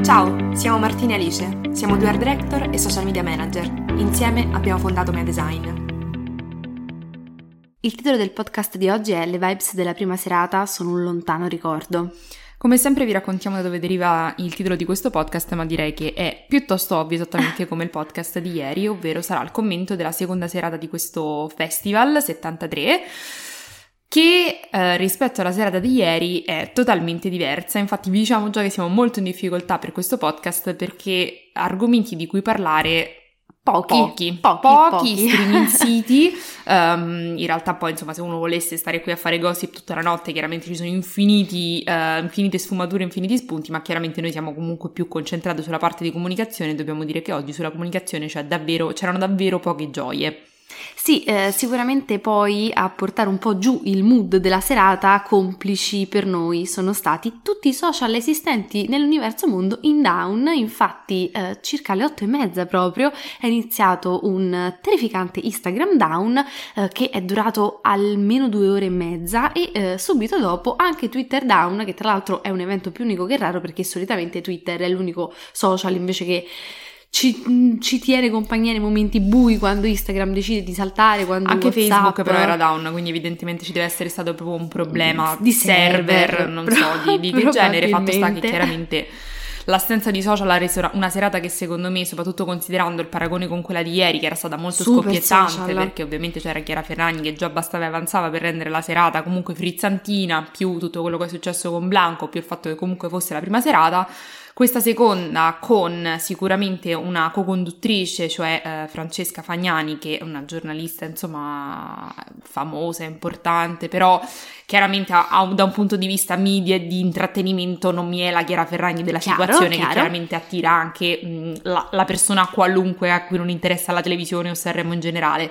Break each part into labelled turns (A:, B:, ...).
A: Ciao, siamo Martina e Alice, siamo due art director e social media manager. Insieme abbiamo fondato Mea Design.
B: Il titolo del podcast di oggi è Le vibes della prima serata sono un lontano ricordo.
C: Come sempre vi raccontiamo da dove deriva il titolo di questo podcast, ma direi che è piuttosto ovvio esattamente come il podcast di ieri, ovvero sarà il commento della seconda serata di questo festival 73 che eh, rispetto alla serata di ieri è totalmente diversa. Infatti vi diciamo già che siamo molto in difficoltà per questo podcast perché argomenti di cui parlare
B: Pochi,
C: pochi,
B: pochi,
C: pochi, streaming siti. Um, in realtà, poi, insomma, se uno volesse stare qui a fare gossip tutta la notte, chiaramente ci sono infiniti, uh, infinite sfumature, infiniti spunti, ma chiaramente noi siamo comunque più concentrati sulla parte di comunicazione. Dobbiamo dire che oggi sulla comunicazione c'è davvero, c'erano davvero poche gioie.
B: Sì, eh, sicuramente poi a portare un po' giù il mood della serata, complici per noi sono stati tutti i social esistenti nell'universo mondo in down. Infatti, eh, circa alle otto e mezza proprio è iniziato un terrificante Instagram down eh, che è durato almeno due ore e mezza e eh, subito dopo anche Twitter down, che tra l'altro è un evento più unico che raro perché solitamente Twitter è l'unico social invece che ci, mm, ci, tiene compagnia nei momenti bui quando Instagram decide di saltare, quando
C: Anche
B: WhatsApp...
C: Facebook però era down, quindi evidentemente ci deve essere stato proprio un problema di server, server non so di, di che genere, fatto sta che chiaramente l'assenza di social ha reso una serata che secondo me, soprattutto considerando il paragone con quella di ieri, che era stata molto
B: Super
C: scoppiettante,
B: social.
C: perché ovviamente c'era Chiara Ferragni che già bastava e avanzava per rendere la serata comunque frizzantina, più tutto quello che è successo con Blanco, più il fatto che comunque fosse la prima serata, questa seconda con sicuramente una co-conduttrice, cioè eh, Francesca Fagnani, che è una giornalista insomma famosa, importante, però chiaramente ha, ha, da un punto di vista media e di intrattenimento non mi è la Chiara Ferragni della
B: chiaro,
C: situazione
B: chiaro.
C: che chiaramente attira anche mh, la, la persona qualunque a cui non interessa la televisione o Sanremo in generale.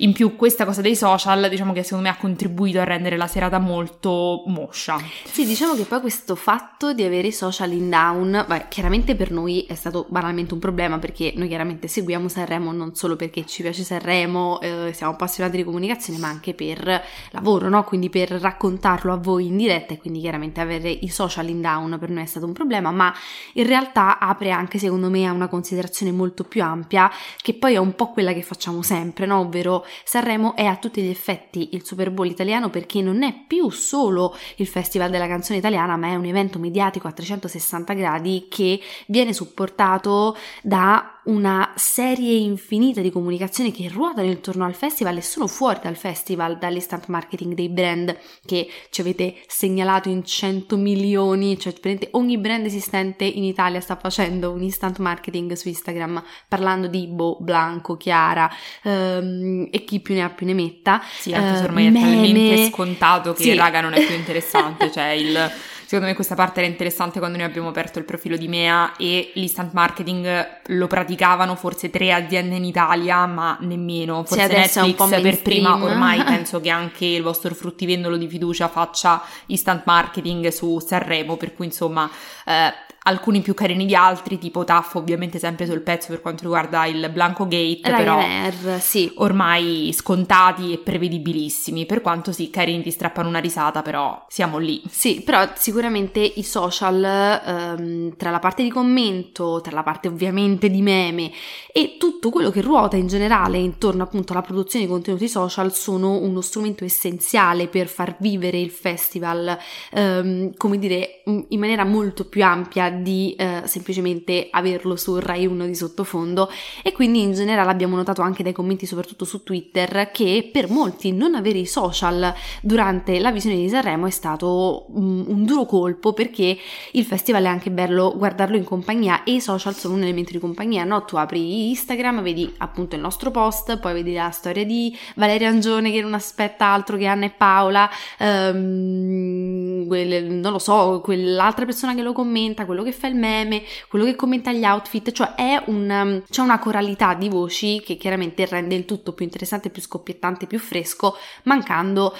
C: In più questa cosa dei social diciamo che secondo me ha contribuito a rendere la serata molto moscia.
B: Sì, diciamo che poi questo fatto di avere i social in down, beh, chiaramente per noi è stato banalmente un problema perché noi chiaramente seguiamo Sanremo non solo perché ci piace Sanremo, eh, siamo appassionati di comunicazione, ma anche per lavoro, no? Quindi per raccontarlo a voi in diretta e quindi chiaramente avere i social in down per noi è stato un problema, ma in realtà apre anche secondo me a una considerazione molto più ampia che poi è un po' quella che facciamo sempre, no? Ovvero Sanremo è a tutti gli effetti il Super Bowl italiano perché non è più solo il Festival della canzone italiana, ma è un evento mediatico a 360 gradi che viene supportato da una serie infinita di comunicazioni che ruotano intorno al festival e sono fuori dal festival, dall'instant marketing dei brand che ci avete segnalato in 100 milioni, cioè ogni brand esistente in Italia sta facendo un instant marketing su Instagram parlando di Bo, Blanco, Chiara ehm, e chi più ne ha più ne metta.
C: Sì, anche se ormai
B: meme.
C: è talmente scontato che
B: Sì.
C: raga non è più interessante, cioè il Secondo me questa parte era interessante quando noi abbiamo aperto il profilo di Mea e l'instant marketing lo praticavano forse tre aziende in Italia, ma nemmeno. Forse
B: adesso è un
C: Netflix
B: po'
C: per prima, ormai penso che anche il vostro fruttivendolo di fiducia faccia instant marketing su Sanremo, per cui insomma eh, alcuni più carini di altri, tipo Taff ovviamente sempre sul pezzo per quanto riguarda il Blanco Gate, però
B: Ryanair, sì.
C: ormai scontati e prevedibilissimi, per quanto sì, carini ti strappano una risata, però siamo lì.
B: Sì, però sicuramente i social, ehm, tra la parte di commento, tra la parte ovviamente di meme e tutto quello che ruota in generale intorno appunto alla produzione di contenuti social sono uno strumento essenziale per far vivere il festival, ehm, come dire, in maniera molto più ampia di eh, semplicemente averlo su Rai 1 di sottofondo e quindi in generale abbiamo notato anche dai commenti soprattutto su Twitter che per molti non avere i social durante la visione di Sanremo è stato un, un duro colpo perché il festival è anche bello guardarlo in compagnia e i social sono un elemento di compagnia, no? Tu apri Instagram, vedi appunto il nostro post, poi vedi la storia di Valeria Angione che non aspetta altro che Anna e Paola, ehm, quelle- non lo so, quell'altra persona che lo commenta, quello che fa il meme, quello che commenta gli outfit, cioè è un, c'è una coralità di voci che chiaramente rende il tutto più interessante, più scoppiettante, più fresco, mancando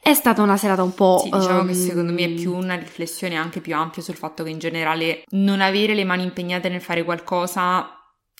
B: è stata una serata un po'...
C: Sì, diciamo che
B: ehm,
C: secondo me è più una riflessione anche più ampia sul fatto che in generale non avere le mani impegnate nel fare qualcosa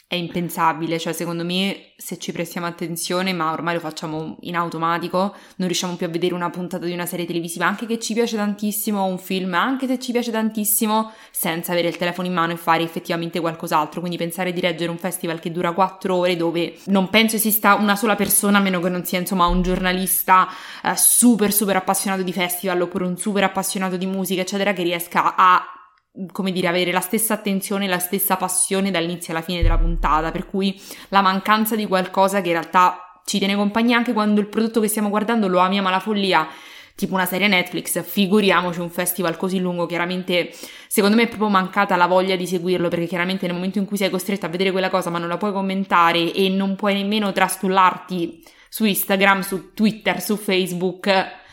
C: è impensabile, cioè secondo me se ci prestiamo attenzione, ma ormai lo facciamo in automatico, non riusciamo più a vedere una puntata di una serie televisiva, anche che ci piace tantissimo, un film, anche se ci piace tantissimo, senza avere il telefono in mano e fare effettivamente qualcos'altro. Quindi pensare di reggere un festival che dura quattro ore dove non penso esista una sola persona, a meno che non sia insomma un giornalista eh, super super appassionato di festival oppure un super appassionato di musica, eccetera, che riesca a come dire, avere la stessa attenzione, la stessa passione dall'inizio alla fine della puntata, per cui la mancanza di qualcosa che in realtà ci tiene compagnia anche quando il prodotto che stiamo guardando lo amiamo alla follia, tipo una serie Netflix, figuriamoci un festival così lungo, chiaramente secondo me è proprio mancata la voglia di seguirlo, perché chiaramente nel momento in cui sei costretto a vedere quella cosa ma non la puoi commentare e non puoi nemmeno trastullarti su Instagram, su Twitter, su Facebook,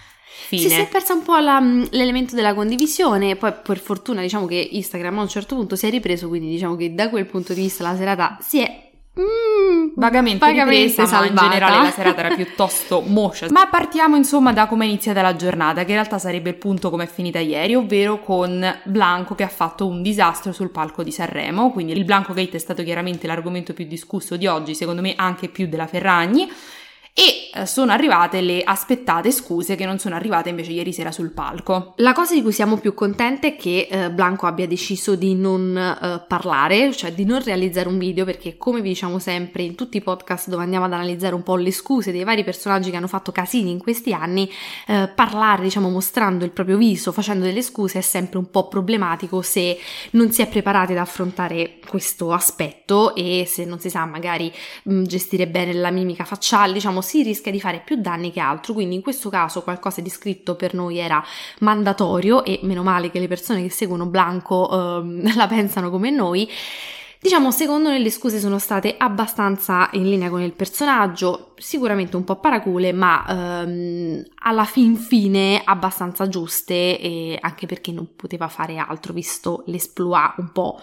C: Fine.
B: Sì, si è persa un po' la, l'elemento della condivisione, poi per fortuna diciamo che Instagram a un certo punto si è ripreso, quindi diciamo che da quel punto di vista la serata si è
C: Mm, vagamente, vagamente ripresa, salvata. ma in generale la serata era piuttosto moscia. Ma partiamo insomma da come è iniziata la giornata, che in realtà sarebbe il punto come è finita ieri, ovvero con Blanco che ha fatto un disastro sul palco di Sanremo, quindi il Blanco Gate è stato chiaramente l'argomento più discusso di oggi, secondo me anche più della Ferragni e eh, sono arrivate le aspettate scuse che non sono arrivate invece ieri sera sul palco.
B: La cosa di cui siamo più contente è che eh, Blanco abbia deciso di non eh, parlare, cioè di non realizzare un video perché come vi diciamo sempre in tutti i podcast dove andiamo ad analizzare un po' le scuse dei vari personaggi che hanno fatto casini in questi anni, eh, parlare diciamo mostrando il proprio viso, facendo delle scuse è sempre un po' problematico se non si è preparati ad affrontare questo aspetto e se non si sa magari mh, mm, gestire bene la mimica facciale, diciamo si rischia di fare più danni che altro, quindi in questo caso qualcosa di scritto per noi era mandatorio e meno male che le persone che seguono Blanco eh, la pensano come noi. Diciamo, secondo me le scuse sono state abbastanza in linea con il personaggio, sicuramente un po' paracule, ma ehm, alla fin fine abbastanza giuste, anche perché non poteva fare altro visto l'esploit un po'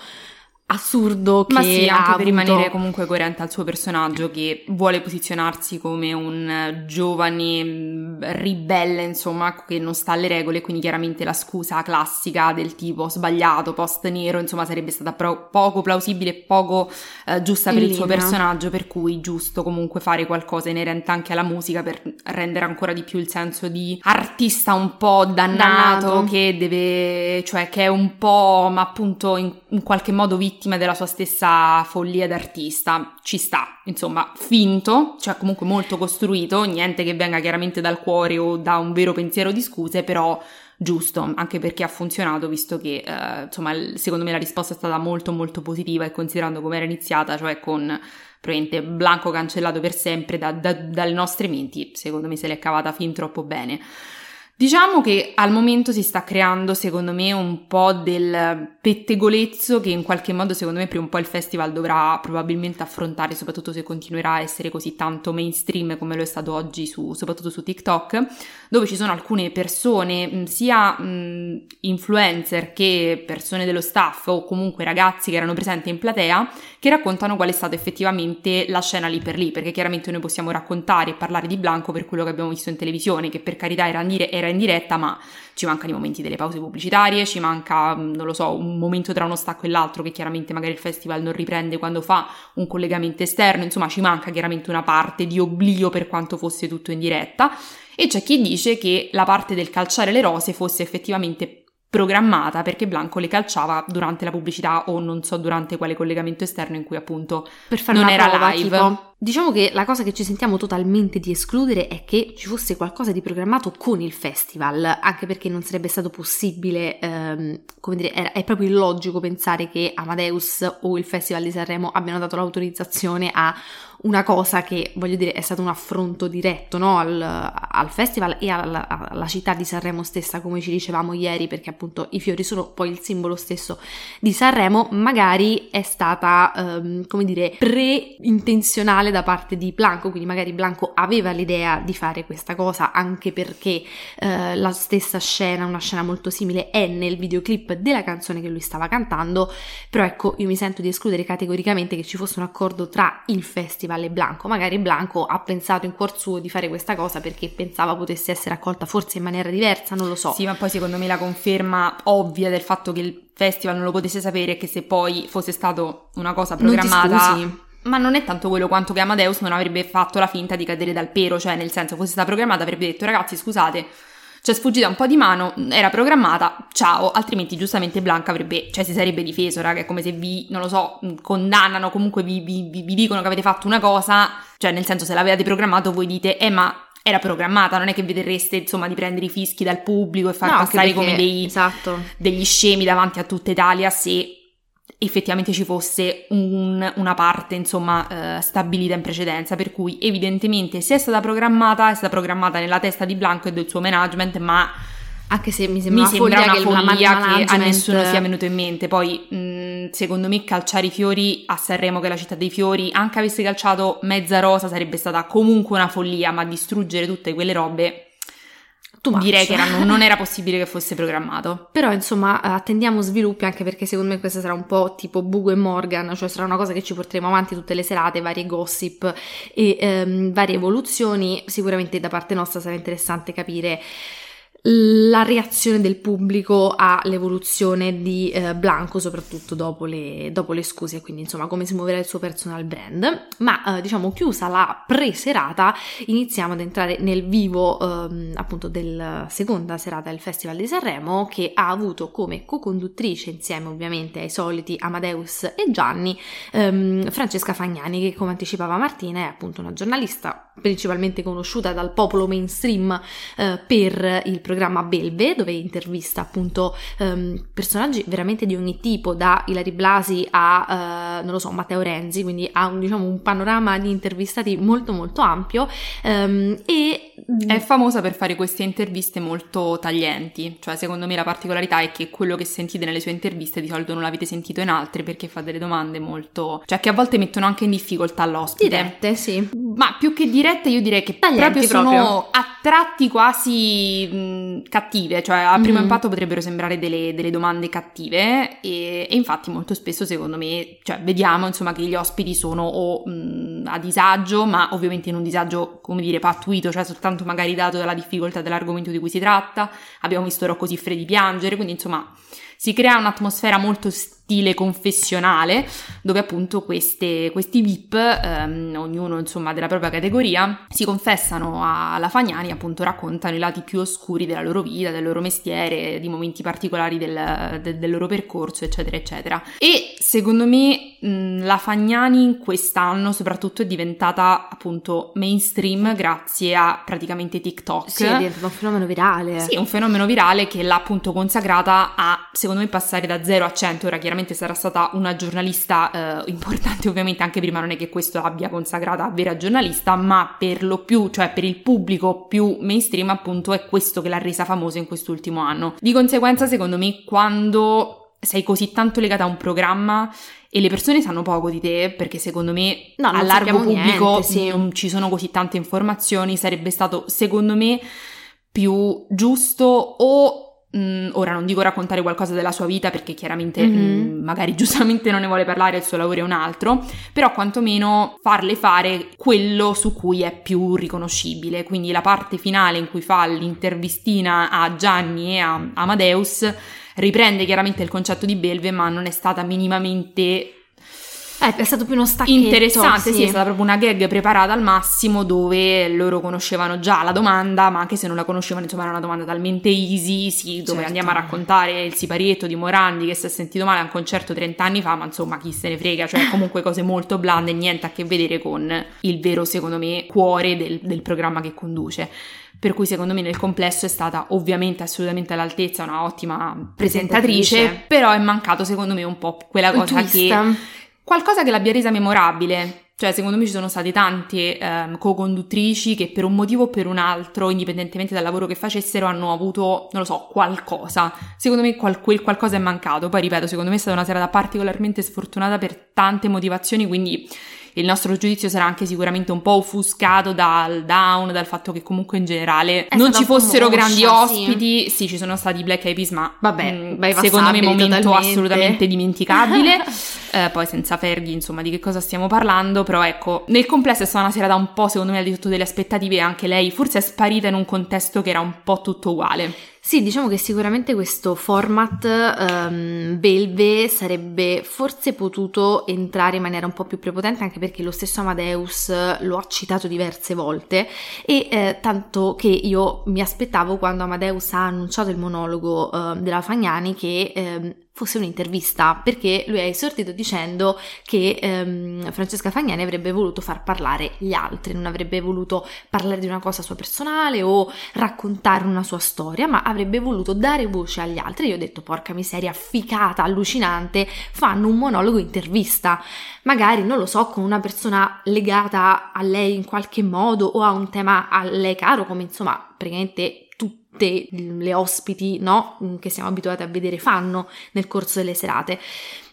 B: assurdo che
C: Ma sì, anche
B: per
C: avuto... rimanere comunque coerente al suo personaggio che vuole posizionarsi come un giovane mm, ribelle, insomma, che non sta alle regole, quindi chiaramente la scusa classica del tipo sbagliato, post nero, insomma, sarebbe stata pro- poco plausibile, poco eh, giusta per In il linea. suo personaggio, per cui giusto comunque fare qualcosa inerente anche alla musica per rendere ancora di più il senso di artista un po' dannato, dannato. che deve, cioè che è un po', ma appunto in, in qualche modo vittima vittima della sua stessa follia d'artista. Ci sta, insomma, finto, cioè comunque molto costruito, niente che venga chiaramente dal cuore o da un vero pensiero di scuse, però giusto, anche perché ha funzionato, visto che eh, insomma, secondo me la risposta è stata molto molto positiva e considerando come era iniziata, cioè con probabilmente Blanco cancellato per sempre da, da, dalle nostre menti, secondo me se l'è cavata fin troppo bene. Diciamo che al momento si sta creando, secondo me, un po' del pettegolezzo che in qualche modo, secondo me, prima o poi il festival dovrà probabilmente affrontare, soprattutto se continuerà a essere così tanto mainstream come lo è stato oggi, su, soprattutto su TikTok, dove ci sono alcune persone, sia mh, influencer che persone dello staff o comunque ragazzi che erano presenti in platea, che raccontano qual è stata effettivamente la scena lì per lì, perché chiaramente noi possiamo raccontare e parlare di Blanco per quello che abbiamo visto in televisione, che per carità era, era in diretta, ma ci mancano i momenti delle pause pubblicitarie, ci manca, mm, non lo so, un momento tra uno stacco e l'altro che chiaramente magari il festival non riprende quando fa un collegamento esterno, insomma ci manca chiaramente una parte di oblio per quanto fosse tutto in diretta e c'è chi dice che la parte del calciare le rose fosse effettivamente programmata perché Blanco le calciava durante la pubblicità o non so durante quale collegamento esterno in cui appunto
B: per fare
C: non era
B: prova,
C: live.
B: Tipo, diciamo che la cosa che ci sentiamo totalmente di escludere è che ci fosse qualcosa di programmato con il festival, anche perché non sarebbe stato possibile, ehm, come dire, è, è proprio illogico pensare che Amadeus o il Festival di Sanremo abbiano dato l'autorizzazione a una cosa che, voglio dire, è stato un affronto diretto no? al, al, festival e alla, alla, città di Sanremo stessa, come ci dicevamo ieri, perché appunto i fiori sono poi il simbolo stesso di Sanremo, magari è stata, um, come dire, pre-intenzionale da parte di Blanco, quindi magari Blanco aveva l'idea di fare questa cosa anche perché eh, la stessa scena, una scena molto simile, è nel videoclip della canzone che lui stava cantando, però ecco io mi sento di escludere categoricamente che ci fosse un accordo tra il festival e Blanco, magari Blanco ha pensato in cuor suo di fare questa cosa perché pensava potesse essere accolta forse in maniera diversa, non lo so.
C: Sì, ma poi secondo me la conferma ovvia del fatto che il festival non lo potesse sapere è che se poi fosse stato una cosa programmata... Ma non è tanto quello quanto che Amadeus non avrebbe fatto la finta di cadere dal pero, cioè nel senso fosse stata programmata avrebbe detto ragazzi scusate, cioè sfuggita un po' di mano, era programmata, ciao, altrimenti giustamente Blanca avrebbe, cioè si sarebbe difeso, raga, è come se vi, non lo so, condannano, comunque vi, vi, vi dicono che avete fatto una cosa, cioè nel senso se l'avevate programmato voi dite, eh ma era programmata, non è che vedreste insomma di prendere i fischi dal pubblico e far
B: No,
C: passare come dei,
B: esatto.
C: degli scemi davanti a tutta Italia se effettivamente ci fosse un- una parte insomma eh, stabilita in precedenza per cui evidentemente se è stata programmata è stata programmata nella testa di Blanco e del suo management ma
B: Anche se mi sembra
C: mi
B: una
C: sembra
B: follia
C: una
B: che il
C: follia che a
B: management-
C: nessuno sia venuto in mente. Poi, mh, secondo me, calciare i fiori a Sanremo, che è la città dei fiori, anche avesse calciato mezza rosa, sarebbe stata comunque una follia, ma distruggere tutte quelle robe. Direi che era- non era possibile che fosse programmato.
B: Però insomma attendiamo sviluppi anche perché secondo me questa sarà un po' tipo Bugo e Morgan, cioè sarà una cosa che ci porteremo avanti tutte le serate, varie gossip e ehm, varie evoluzioni. Sicuramente da parte nostra sarà interessante capire la reazione del pubblico all'evoluzione di eh, Blanco, soprattutto dopo le, dopo le scuse, quindi insomma come si muoverà il suo personal brand. Ma eh, diciamo chiusa la pre-serata, iniziamo ad entrare nel vivo ehm, appunto della seconda serata del Festival di Sanremo che ha avuto come co-conduttrice insieme ovviamente ai soliti Amadeus e Gianni ehm, Francesca Fagnani che come anticipava Martina è appunto una giornalista principalmente conosciuta dal popolo mainstream eh, per il programma Belve dove intervista appunto ehm, personaggi veramente di ogni tipo da Ilari Blasi a eh, non lo so Matteo Renzi quindi ha un, diciamo un panorama di intervistati molto molto ampio ehm, e
C: È famosa per fare queste interviste molto taglienti, cioè secondo me la particolarità è che quello che sentite nelle sue interviste di solito non l'avete sentito in altre perché fa delle domande molto... cioè che a volte mettono anche in difficoltà l'ospite.
B: dirette sì
C: Ma più che dirette, io direi che
B: Taglienti
C: proprio sono
B: proprio.
C: a tratti quasi mh, cattive, cioè a primo
B: Mhm.
C: impatto potrebbero sembrare delle, delle domande cattive e, e infatti molto spesso secondo me, cioè vediamo insomma che gli ospiti sono o mh, a disagio, ma ovviamente in un disagio, come dire, pattuito, cioè soltanto magari dato dalla difficoltà dell'argomento di cui si tratta. Abbiamo visto Rocco Siffredi piangere, quindi insomma si crea un'atmosfera molto stile confessionale dove appunto queste, questi VIP, ehm, ognuno insomma della propria categoria, si confessano alla Fagnani e appunto raccontano i lati più oscuri della loro vita, del loro mestiere, di momenti particolari del, del- del loro percorso, eccetera, eccetera. E secondo me mh, la Fagnani quest'anno soprattutto è diventata appunto mainstream grazie a praticamente TikTok.
B: sì è diventato un fenomeno virale
C: Sì, un fenomeno virale che l'ha appunto consacrata a, secondo me, passare da 0 a 100. Ora, chiaramente sarà stata una giornalista eh, importante, ovviamente anche prima non è che questo l'abbia consacrata a vera giornalista, ma per lo più, cioè per il pubblico più mainstream, appunto, è questo che l'ha resa famosa in quest'ultimo anno. Di conseguenza, secondo me, quando sei così tanto legata a un programma e le persone sanno poco di te, perché secondo me
B: No,
C: a largo pubblico
B: niente, sì.
C: non ci sono così tante informazioni, sarebbe stato, secondo me, più giusto o mh, ora non dico raccontare qualcosa della sua vita perché chiaramente
B: Mhm.
C: mh, magari giustamente non ne vuole parlare, il suo lavoro è un altro, però quantomeno farle fare quello su cui è più riconoscibile, quindi la parte finale in cui fa l'intervistina a Gianni e a Amadeus riprende chiaramente il concetto di Belve ma non è stata minimamente
B: Eh, è stato più uno stacchetto
C: interessante, sì. è stata proprio una gag preparata al massimo dove loro conoscevano già la domanda, ma anche se non la conoscevano, insomma, era una domanda talmente easy, sì, dove
B: Certo.
C: andiamo a raccontare il siparietto di Morandi che si è sentito male a un concerto 30 anni fa, ma insomma, chi se ne frega, cioè comunque cose molto blande, niente a che vedere con il vero, secondo me, cuore del, del programma che conduce. Per cui secondo me nel complesso è stata ovviamente assolutamente all'altezza, una ottima presentatrice,
B: Presentatrice.
C: però è mancato secondo me un po' quella cosa che qualcosa che l'abbia resa memorabile. Cioè, secondo me ci sono state tante ehm, co-conduttrici che per un motivo o per un altro, indipendentemente dal lavoro che facessero, hanno avuto, non lo so, qualcosa. Secondo me qual- quel qualcosa è mancato. Poi, ripeto, secondo me è stata una serata particolarmente sfortunata per tante motivazioni, quindi il nostro giudizio sarà anche sicuramente un po' offuscato dal down, dal fatto che comunque in generale
B: È
C: non ci fossero
B: moscia,
C: grandi
B: sì.
C: ospiti. Sì. ci sono stati Black Eyed Peas, ma
B: Vabbè,
C: mh,
B: vai
C: secondo me
B: passabili
C: momento
B: totalmente.
C: assolutamente dimenticabile. Eh, poi senza Fergie, insomma, di che cosa stiamo parlando, però ecco, nel complesso è stata una serata un po', secondo me, al di sotto delle aspettative, anche lei forse è sparita in un contesto che era un po' tutto uguale.
B: Sì, diciamo che sicuramente questo format ehm, Belve sarebbe forse potuto entrare in maniera un po' più prepotente anche perché lo stesso Amadeus lo ha citato diverse volte e eh, tanto che io mi aspettavo quando Amadeus ha annunciato il monologo eh, della Fagnani che ehm, fosse un'intervista perché lui ha esordito dicendo che ehm, Francesca Fagnani avrebbe voluto far parlare gli altri, non avrebbe voluto parlare di una cosa sua personale o raccontare una sua storia, ma avrebbe voluto dare voce agli altri. Io ho detto, porca miseria, ficata, allucinante, fanno un monologo intervista. Magari, non lo so, con una persona legata a lei in qualche modo o a un tema a lei caro, come insomma, praticamente tutte le ospiti, no, che siamo abituati a vedere fanno nel corso delle serate.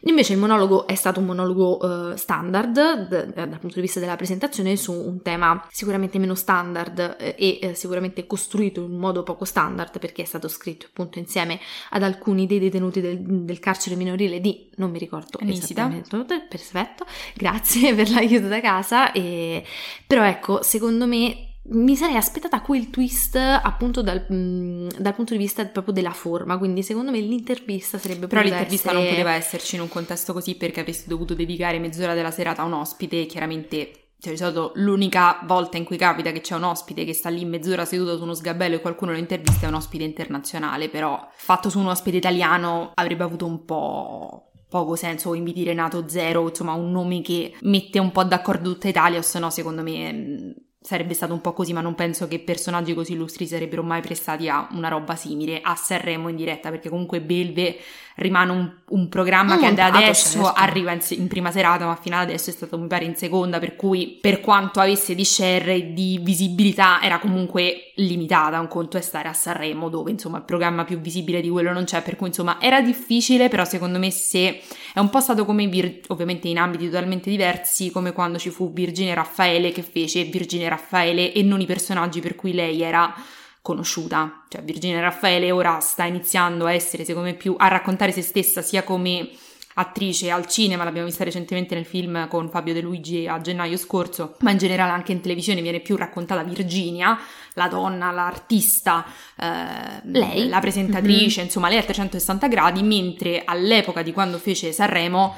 B: Invece il monologo è stato un monologo eh, standard d- dal punto di vista della presentazione su un tema sicuramente meno standard eh, e eh, sicuramente costruito in modo poco standard perché è stato scritto appunto insieme ad alcuni dei detenuti del, del carcere minorile di non mi ricordo
C: Nisida.
B: esattamente perfetto grazie per l'aiuto da casa e, però ecco secondo me mi sarei aspettata quel twist appunto dal, mm, dal punto di vista proprio della forma, quindi secondo me l'intervista sarebbe
C: Però l'intervista
B: essere...
C: non poteva esserci in un contesto così perché avresti dovuto dedicare mezz'ora della serata a un ospite chiaramente cioè, di solito l'unica volta in cui capita che c'è un ospite che sta lì mezz'ora seduto su uno sgabello e qualcuno lo intervista è un ospite internazionale, però fatto su un ospite italiano avrebbe avuto un po' poco senso o inviti Renato Zero, insomma un nome che mette un po' d'accordo tutta Italia, o se no secondo me mh, sarebbe stato un po' così, ma non penso che personaggi così illustri sarebbero mai prestati a una roba simile a Sanremo in diretta, perché comunque Belve rimane un, un programma
B: Un
C: che da adesso
B: certo.
C: arriva in, in prima serata, ma fino ad adesso è stato mi pare in seconda, per cui per quanto avesse di share e di visibilità era comunque limitata, un conto è stare a Sanremo dove insomma il programma più visibile di quello non c'è, per cui insomma era difficile, però secondo me se è un po' stato come Vir- ovviamente in ambiti totalmente diversi, come quando ci fu Virginia Raffaele che fece Virginia Raffaele e non i personaggi per cui lei era conosciuta. Cioè Virginia Raffaele ora sta iniziando a essere, secondo me, più a raccontare se stessa sia come attrice al cinema, l'abbiamo vista recentemente nel film con Fabio De Luigi a gennaio scorso, ma in generale anche in televisione viene più raccontata Virginia, la donna, l'artista, eh,
B: Lei.
C: la presentatrice, insomma lei a 360 gradi, mentre all'epoca di quando fece Sanremo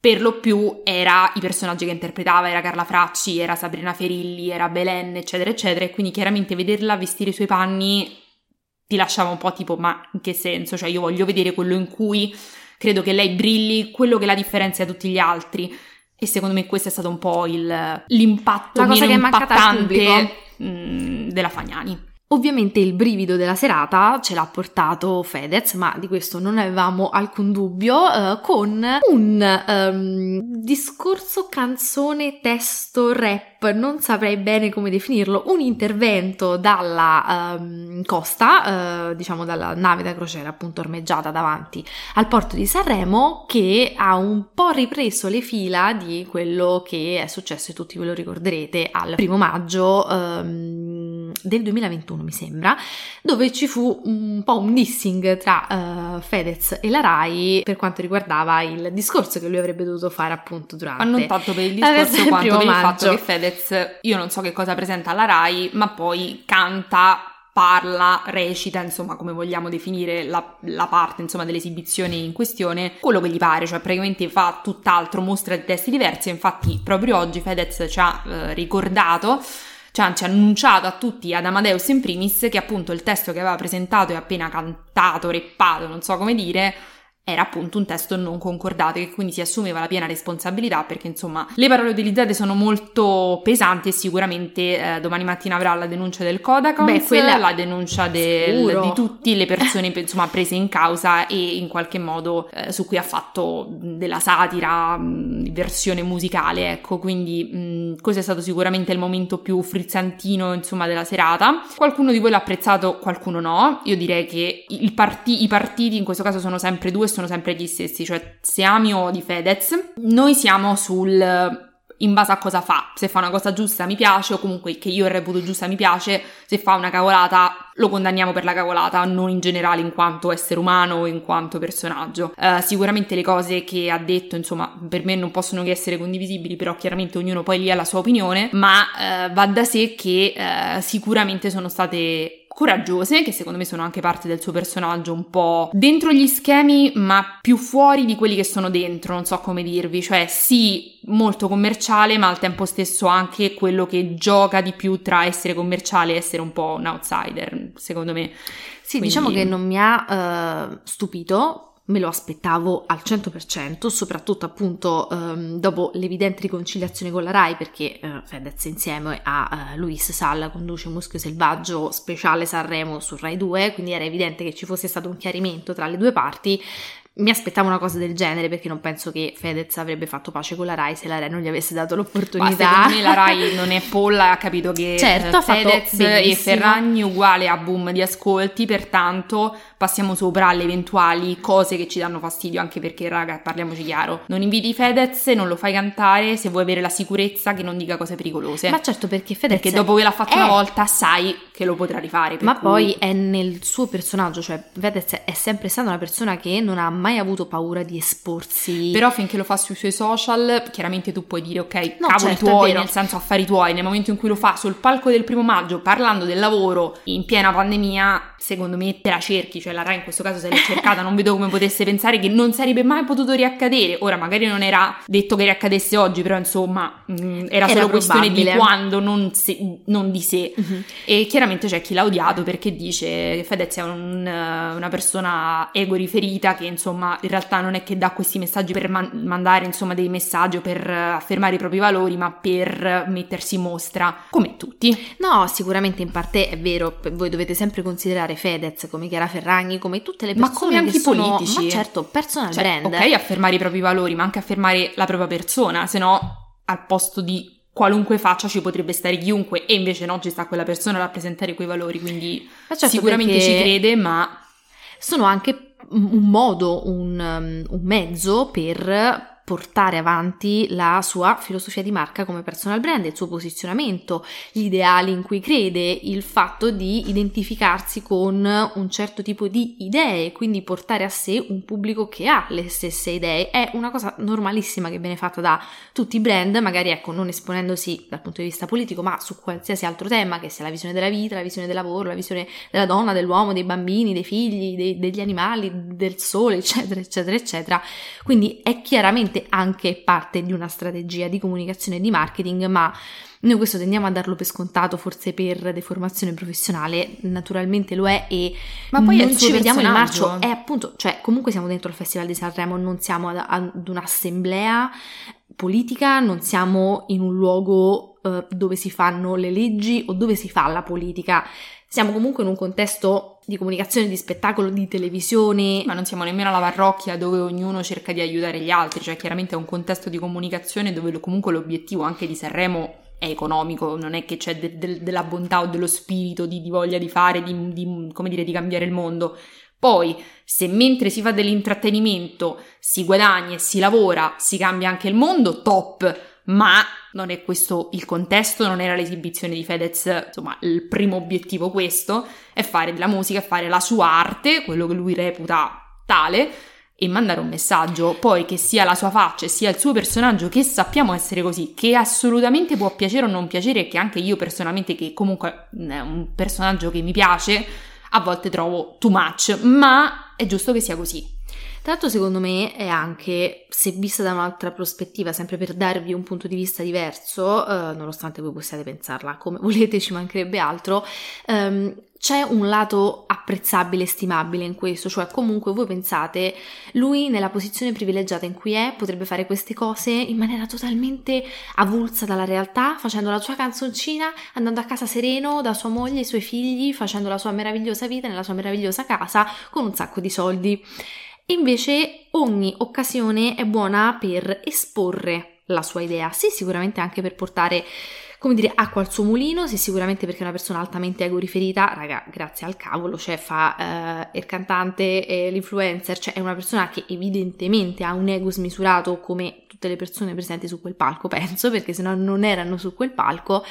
C: per lo più era i personaggi che interpretava, era Carla Fracci, era Sabrina Ferilli, era Belen, eccetera, eccetera, e quindi chiaramente vederla vestire i suoi panni ti lasciava un po' tipo, ma in che senso? Cioè io voglio vedere quello in cui credo che lei brilli, quello che la differenzia da tutti gli altri. E secondo me questo è stato un po' il, l'impatto
B: La cosa che è mancata al pubblico.
C: mh, della Fagnani.
B: Ovviamente il brivido della serata ce l'ha portato Fedez, ma di questo non avevamo alcun dubbio, eh, con un ehm, discorso, canzone, testo, rap, non saprei bene come definirlo, un intervento dalla ehm, costa, eh, diciamo dalla nave da crociera appunto ormeggiata davanti al porto di Sanremo, che ha un po' ripreso le fila di quello che è successo e tutti ve lo ricorderete al primo maggio ehm, del 2021 mi sembra, dove ci fu un po' un dissing tra eh, Fedez e la Rai per quanto riguardava il discorso che lui avrebbe dovuto fare appunto durante
C: Ma non tanto per il discorso quanto per il fatto che Fedez, io non so che cosa presenta alla Rai, ma poi canta, parla, recita, insomma, come vogliamo definire la, la parte, insomma, dell'esibizione in questione, quello che gli pare, cioè praticamente fa tutt'altro, mostra testi diversi, infatti proprio oggi Fedez ci ha eh, ricordato cioè ci ha annunciato a tutti, ad Amadeus in primis, che appunto il testo che aveva presentato e appena cantato, reppato, non so come dire, era appunto un testo non concordato che quindi si assumeva la piena responsabilità perché insomma le parole utilizzate sono molto pesanti e sicuramente eh, domani mattina avrà la denuncia del Codacons,
B: Beh, quella-
C: la denuncia del- di tutte le persone insomma prese in causa e in qualche modo eh, su cui ha fatto della satira mh, versione musicale ecco. Quindi mh, questo è stato sicuramente il momento più frizzantino insomma della serata. Qualcuno di voi l'ha apprezzato qualcuno no. Io direi che parti- i partiti in questo caso sono sempre due e sono sempre gli stessi cioè se ami o odi Fedez noi siamo sul in base a cosa fa. Se fa una cosa giusta mi piace, o comunque che io reputo giusta mi piace, se fa una cavolata lo condanniamo per la cavolata, non in generale in quanto essere umano o in quanto personaggio. Uh, sicuramente le cose che ha detto, insomma, per me non possono che essere condivisibili, però chiaramente ognuno poi lì ha la sua opinione, ma uh, va da sé che uh, sicuramente sono state coraggiose, che secondo me sono anche parte del suo personaggio, un po' dentro gli schemi, ma più fuori di quelli che sono dentro, non so come dirvi, cioè sì, molto commerciale, ma al tempo stesso anche quello che gioca di più tra essere commerciale e essere un po' un outsider, secondo me.
B: Sì, Quindi... diciamo che non mi ha uh, stupito, me lo aspettavo al 100%, soprattutto appunto um, dopo l'evidente riconciliazione con la RAI, perché uh, Fedez insieme a uh, Luis Salla conduce Muschio Selvaggio speciale Sanremo su RAI 2, quindi era evidente che ci fosse stato un chiarimento tra le due parti, mi aspettavo una cosa del genere perché non penso che Fedez avrebbe fatto pace con la Rai se la Rai non gli avesse dato l'opportunità.
C: Ma secondo me la Rai non è polla, ha capito che certo, ha Fedez e Ferragni uguale a boom di ascolti, pertanto passiamo sopra alle eventuali cose che ci danno fastidio, anche perché raga, parliamoci chiaro, non inviti Fedez, non lo fai cantare se vuoi avere la sicurezza che non dica cose pericolose.
B: Ma certo perché Fedez
C: Perché dopo che l'ha fatto è... una volta sai che lo potrà rifare.
B: Ma
C: cui...
B: poi è nel suo personaggio, cioè Fedez è sempre stata una persona che non ha mai avuto paura di esporsi.
C: Però finché lo fa sui suoi social, chiaramente tu puoi dire ok, no, cavoli certo, tuoi, nel senso affari tuoi, nel momento in cui lo fa sul palco del primo maggio parlando del lavoro in piena pandemia, secondo me te la cerchi, cioè la Rai in questo caso se l'è cercata, non vedo come potesse pensare che non sarebbe mai potuto riaccadere. Ora magari non era detto che riaccadesse oggi, però insomma mh, mm, era, era, solo probabile. questione di quando, non, se, non di sé. Uh-huh. E chiaramente c'è chi l'ha odiato perché dice che Fedez è un, una persona ego riferita che insomma in realtà non è che dà questi messaggi per man- mandare insomma dei messaggi o per affermare i propri valori, ma per mettersi in mostra come tutti.
B: No, sicuramente in parte è vero, voi dovete sempre considerare Fedez come Chiara Ferragni, come tutte le persone
C: ma come anche i politici.
B: Sono, ma certo, personal
C: cioè,
B: brand.
C: Ok, affermare i propri valori, ma anche affermare la propria persona, se no al posto di qualunque faccia ci potrebbe stare chiunque e invece no, ci sta quella persona a rappresentare quei valori, quindi certo sicuramente ci crede, ma
B: sono anche un modo, un, um, un mezzo per portare avanti la sua filosofia di marca come personal brand, il suo posizionamento, gli ideali in cui crede, il fatto di identificarsi con un certo tipo di idee, quindi portare a sé un pubblico che ha le stesse idee. È una cosa normalissima che viene fatta da tutti i brand, magari ecco, non esponendosi dal punto di vista politico, ma su qualsiasi altro tema, che sia la visione della vita, la visione del lavoro, la visione della donna, dell'uomo, dei bambini, dei figli, dei, degli animali, del sole, eccetera, eccetera, eccetera. Quindi è chiaramente anche parte di una strategia di comunicazione e di marketing, ma noi questo tendiamo a darlo per scontato, forse per deformazione professionale, naturalmente lo è e
C: ma poi
B: non
C: ci
B: vediamo in marcio, è appunto, cioè comunque siamo dentro il Festival di Sanremo, non siamo ad, ad un'assemblea politica, non siamo in un luogo uh, dove si fanno le leggi o dove si fa la politica. Siamo comunque in un contesto di comunicazione, di spettacolo, di televisione.
C: Ma non siamo nemmeno alla parrocchia dove ognuno cerca di aiutare gli altri, cioè chiaramente è un contesto di comunicazione dove comunque l'obiettivo anche di Sanremo è economico, non è che c'è de- de- della bontà o dello spirito di, di voglia di fare, di, di, come dire, di cambiare il mondo. Poi, se mentre si fa dell'intrattenimento si guadagna e si lavora, si cambia anche il mondo, top ma non è questo il contesto, non era l'esibizione di Fedez, insomma, il primo obiettivo questo, è fare della musica, fare la sua arte, quello che lui reputa tale, e mandare un messaggio, poi che sia la sua faccia sia il suo personaggio, che sappiamo essere così, che assolutamente può piacere o non piacere, che anche io personalmente, che comunque è un personaggio che mi piace, a volte trovo too much, ma è giusto che sia così.
B: Tra l'altro secondo me è anche, se vista da un'altra prospettiva, sempre per darvi un punto di vista diverso, eh, nonostante voi possiate pensarla come volete, ci mancherebbe altro, ehm, c'è un lato apprezzabile e stimabile in questo, cioè comunque voi pensate, lui nella posizione privilegiata in cui è potrebbe fare queste cose in maniera totalmente avulsa dalla realtà, facendo la sua canzoncina, andando a casa sereno da sua moglie e i suoi figli, facendo la sua meravigliosa vita nella sua meravigliosa casa con un sacco di soldi. Invece ogni occasione è buona per esporre la sua idea, sì sicuramente anche per portare come dire, acqua al suo mulino, sì sicuramente perché è una persona altamente ego riferita, raga, grazie al cavolo, cioè fa eh, il cantante, e l'influencer, cioè è una persona che evidentemente ha un ego smisurato come tutte le persone presenti su quel palco, penso, perché se no non erano su quel palco,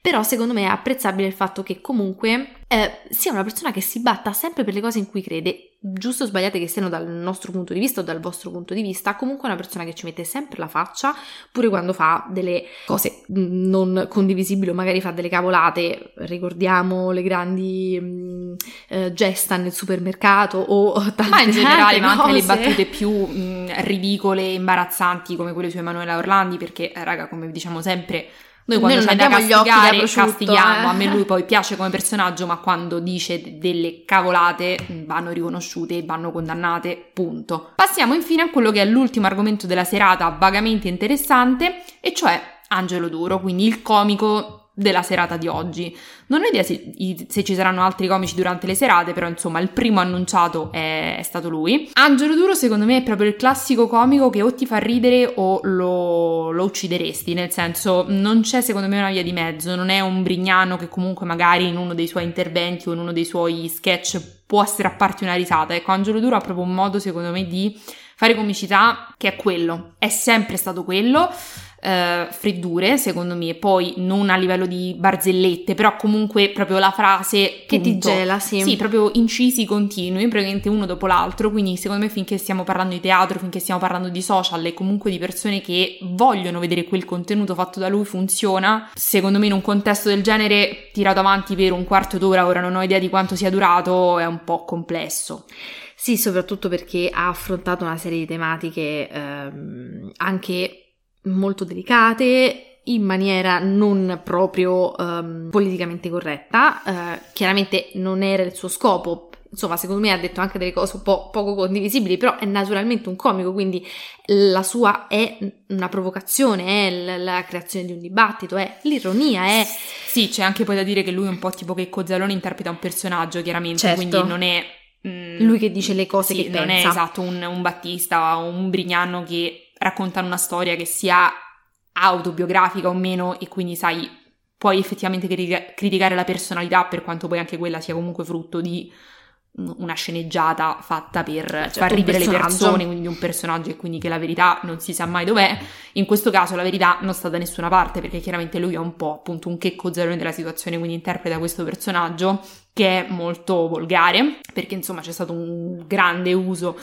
B: però secondo me è apprezzabile il fatto che comunque eh, sia una persona che si batta sempre per le cose in cui crede, giusto o sbagliate che siano dal nostro punto di vista o dal vostro punto di vista, comunque è una persona che ci mette sempre la faccia, pure quando fa delle cose non condivisibili o magari fa delle cavolate, ricordiamo le grandi mh, mm, eh, gesta nel supermercato o tante
C: Ma in generale, ma anche le battute più mh, mm, ridicole e imbarazzanti come quelle su Emanuela Orlandi, perché eh, raga, come diciamo sempre noi quando
B: Noi
C: c'è
B: non
C: da
B: abbiamo gli occhi da prosciutto,
C: castighiamo.
B: eh.
C: A me lui poi piace come personaggio, ma quando dice delle cavolate vanno riconosciute e vanno condannate, punto. Passiamo infine a quello che è l'ultimo argomento della serata, vagamente interessante, e cioè Angelo Duro, quindi il comico della serata di oggi. Non ho idea se, se ci saranno altri comici durante le serate, però insomma il primo annunciato è, è stato lui. Angelo Duro secondo me è proprio il classico comico che o ti fa ridere o lo, lo uccideresti, nel senso non c'è secondo me una via di mezzo, non è un Brignano che comunque magari in uno dei suoi interventi o in uno dei suoi sketch può strapparti una risata. Ecco, Angelo Duro ha proprio un modo secondo me di fare comicità che è quello, è sempre stato quello eh, freddure, secondo me, poi non a livello di barzellette, però comunque proprio la frase
B: Che ti gela, sì.
C: Sì, proprio incisi continui, praticamente uno dopo l'altro, quindi secondo me finché stiamo parlando di teatro, finché stiamo parlando di social e comunque di persone che vogliono vedere quel contenuto fatto da lui funziona, secondo me in un contesto del genere tirato avanti per un quarto d'ora, ora non ho idea di quanto sia durato, è un po' complesso.
B: Sì, soprattutto perché ha affrontato una serie di tematiche ehm, anche molto delicate in maniera non proprio ehm, politicamente corretta. Eh, chiaramente non era il suo scopo. Insomma, secondo me ha detto anche delle cose un po' poco condivisibili, però è naturalmente un comico, quindi la sua è una provocazione, è l- la creazione di un dibattito, è l'ironia, è
C: Sì, c'è anche poi da dire che lui è un po' tipo che Cozzalone interpreta un personaggio, chiaramente,
B: Certo.
C: quindi non è... mm,
B: lui che dice le cose
C: sì,
B: che
C: non
B: pensa.
C: è esatto un, un Battista o un Brignano che raccontano una storia che sia autobiografica o meno e quindi sai puoi effettivamente critica- criticare la personalità per quanto poi anche quella sia comunque frutto di una sceneggiata fatta per
B: certo,
C: far ridere le persone, quindi un personaggio e quindi che la verità non si sa mai dov'è. In questo caso la verità non sta da nessuna parte perché chiaramente lui è un po' appunto un checco zerone della situazione, quindi interpreta questo personaggio che è molto volgare perché insomma c'è stato un grande uso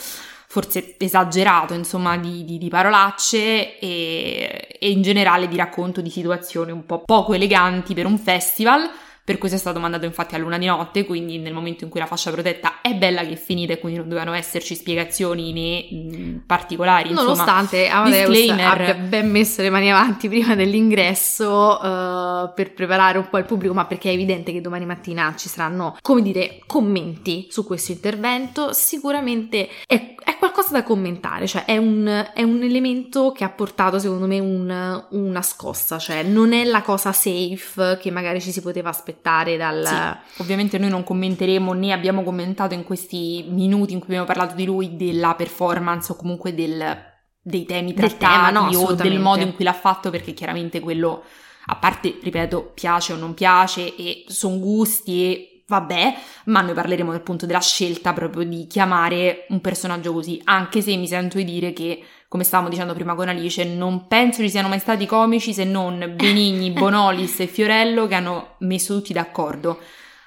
C: forse esagerato, insomma, di, di- di parolacce e, e in generale di racconto di situazioni un po' poco eleganti per un festival, per cui è stato mandato infatti a luna di notte, quindi nel momento in cui la fascia protetta è bella che è finita e quindi non dovevano esserci spiegazioni né mh, particolari, insomma.
B: Nonostante Amadeus abbia ben messo le mani avanti prima dell'ingresso eh, per preparare un po' il pubblico, ma perché è evidente che domani mattina ci saranno, come dire, commenti su questo intervento, sicuramente è, è qualcosa da commentare, cioè è un, è un elemento che ha portato secondo me un- una scossa, cioè non è la cosa safe che magari ci si poteva aspettare dal...
C: Sì, ovviamente noi non commenteremo né abbiamo commentato in questi minuti in cui abbiamo parlato di lui della performance o comunque del- dei temi
B: Del
C: trattati
B: tema, no,
C: o del modo in cui l'ha fatto perché chiaramente quello a parte, ripeto, piace o non piace e sono gusti e vabbè, ma noi parleremo del punto della scelta proprio di chiamare un personaggio così, anche se mi sento di dire che come stavamo dicendo prima con Alice, non penso ci siano mai stati comici se non Benigni, Bonolis e Fiorello che hanno messo tutti d'accordo.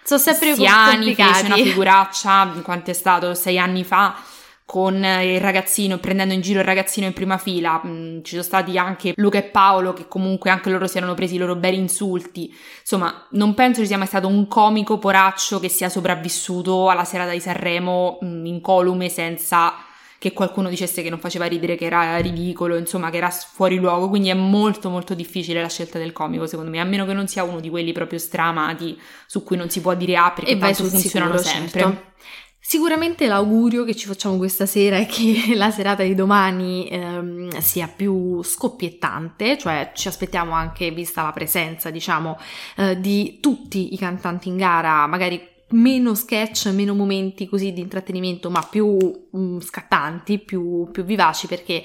B: Sono sempre
C: Siani fece una
B: complicati.
C: figuraccia, quanto è stato, sei anni fa, con il ragazzino, prendendo in giro il ragazzino in prima fila. Mm, ci sono stati anche Luca e Paolo, che comunque anche loro si erano presi i loro bei insulti. Insomma, non penso ci sia mai stato un comico poraccio che sia sopravvissuto alla serata di Sanremo mm, incolume senza che qualcuno dicesse che non faceva ridere, che era ridicolo, insomma, che era fuori luogo. Quindi è molto molto difficile la scelta del comico, secondo me, a meno che non sia uno di quelli proprio stramati su cui non si può dire ah perché
B: e
C: tanto funzionano
B: sicuro,
C: sempre.
B: certo. Sicuramente l'augurio che ci facciamo questa sera è che la serata di domani ehm, sia più scoppiettante, cioè ci aspettiamo anche, vista la presenza, diciamo, eh, di tutti i cantanti in gara, magari meno sketch, meno momenti così di intrattenimento, ma più mm, scattanti, più, più vivaci, perché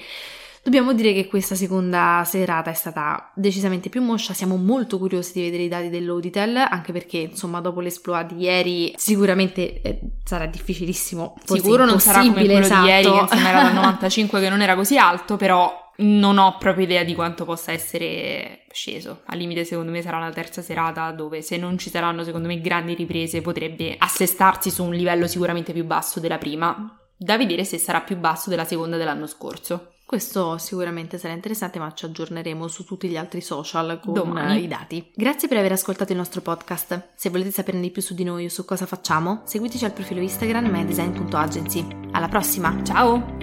B: Dobbiamo dire che questa seconda serata è stata decisamente più moscia, siamo molto curiosi di vedere i dati dell'Auditel, anche perché insomma dopo l'esploit di ieri sicuramente eh, sarà difficilissimo,
C: sicuro non sarà come quello
B: esatto.
C: di ieri che insomma era da 95 che non era così alto, però non ho proprio idea di quanto possa essere sceso. Al limite, secondo me, sarà la terza serata dove, se non ci saranno, secondo me, grandi riprese, potrebbe assestarsi su un livello sicuramente più basso della prima. Da vedere se sarà più basso della seconda dell'anno scorso.
B: Questo sicuramente sarà interessante, ma ci aggiorneremo su tutti gli altri social con
C: Domani.
B: i dati. Grazie per aver ascoltato il nostro podcast. Se volete saperne di più su di noi o su cosa facciamo, seguiteci al profilo Instagram mydesign.agency. Alla prossima!
C: Ciao!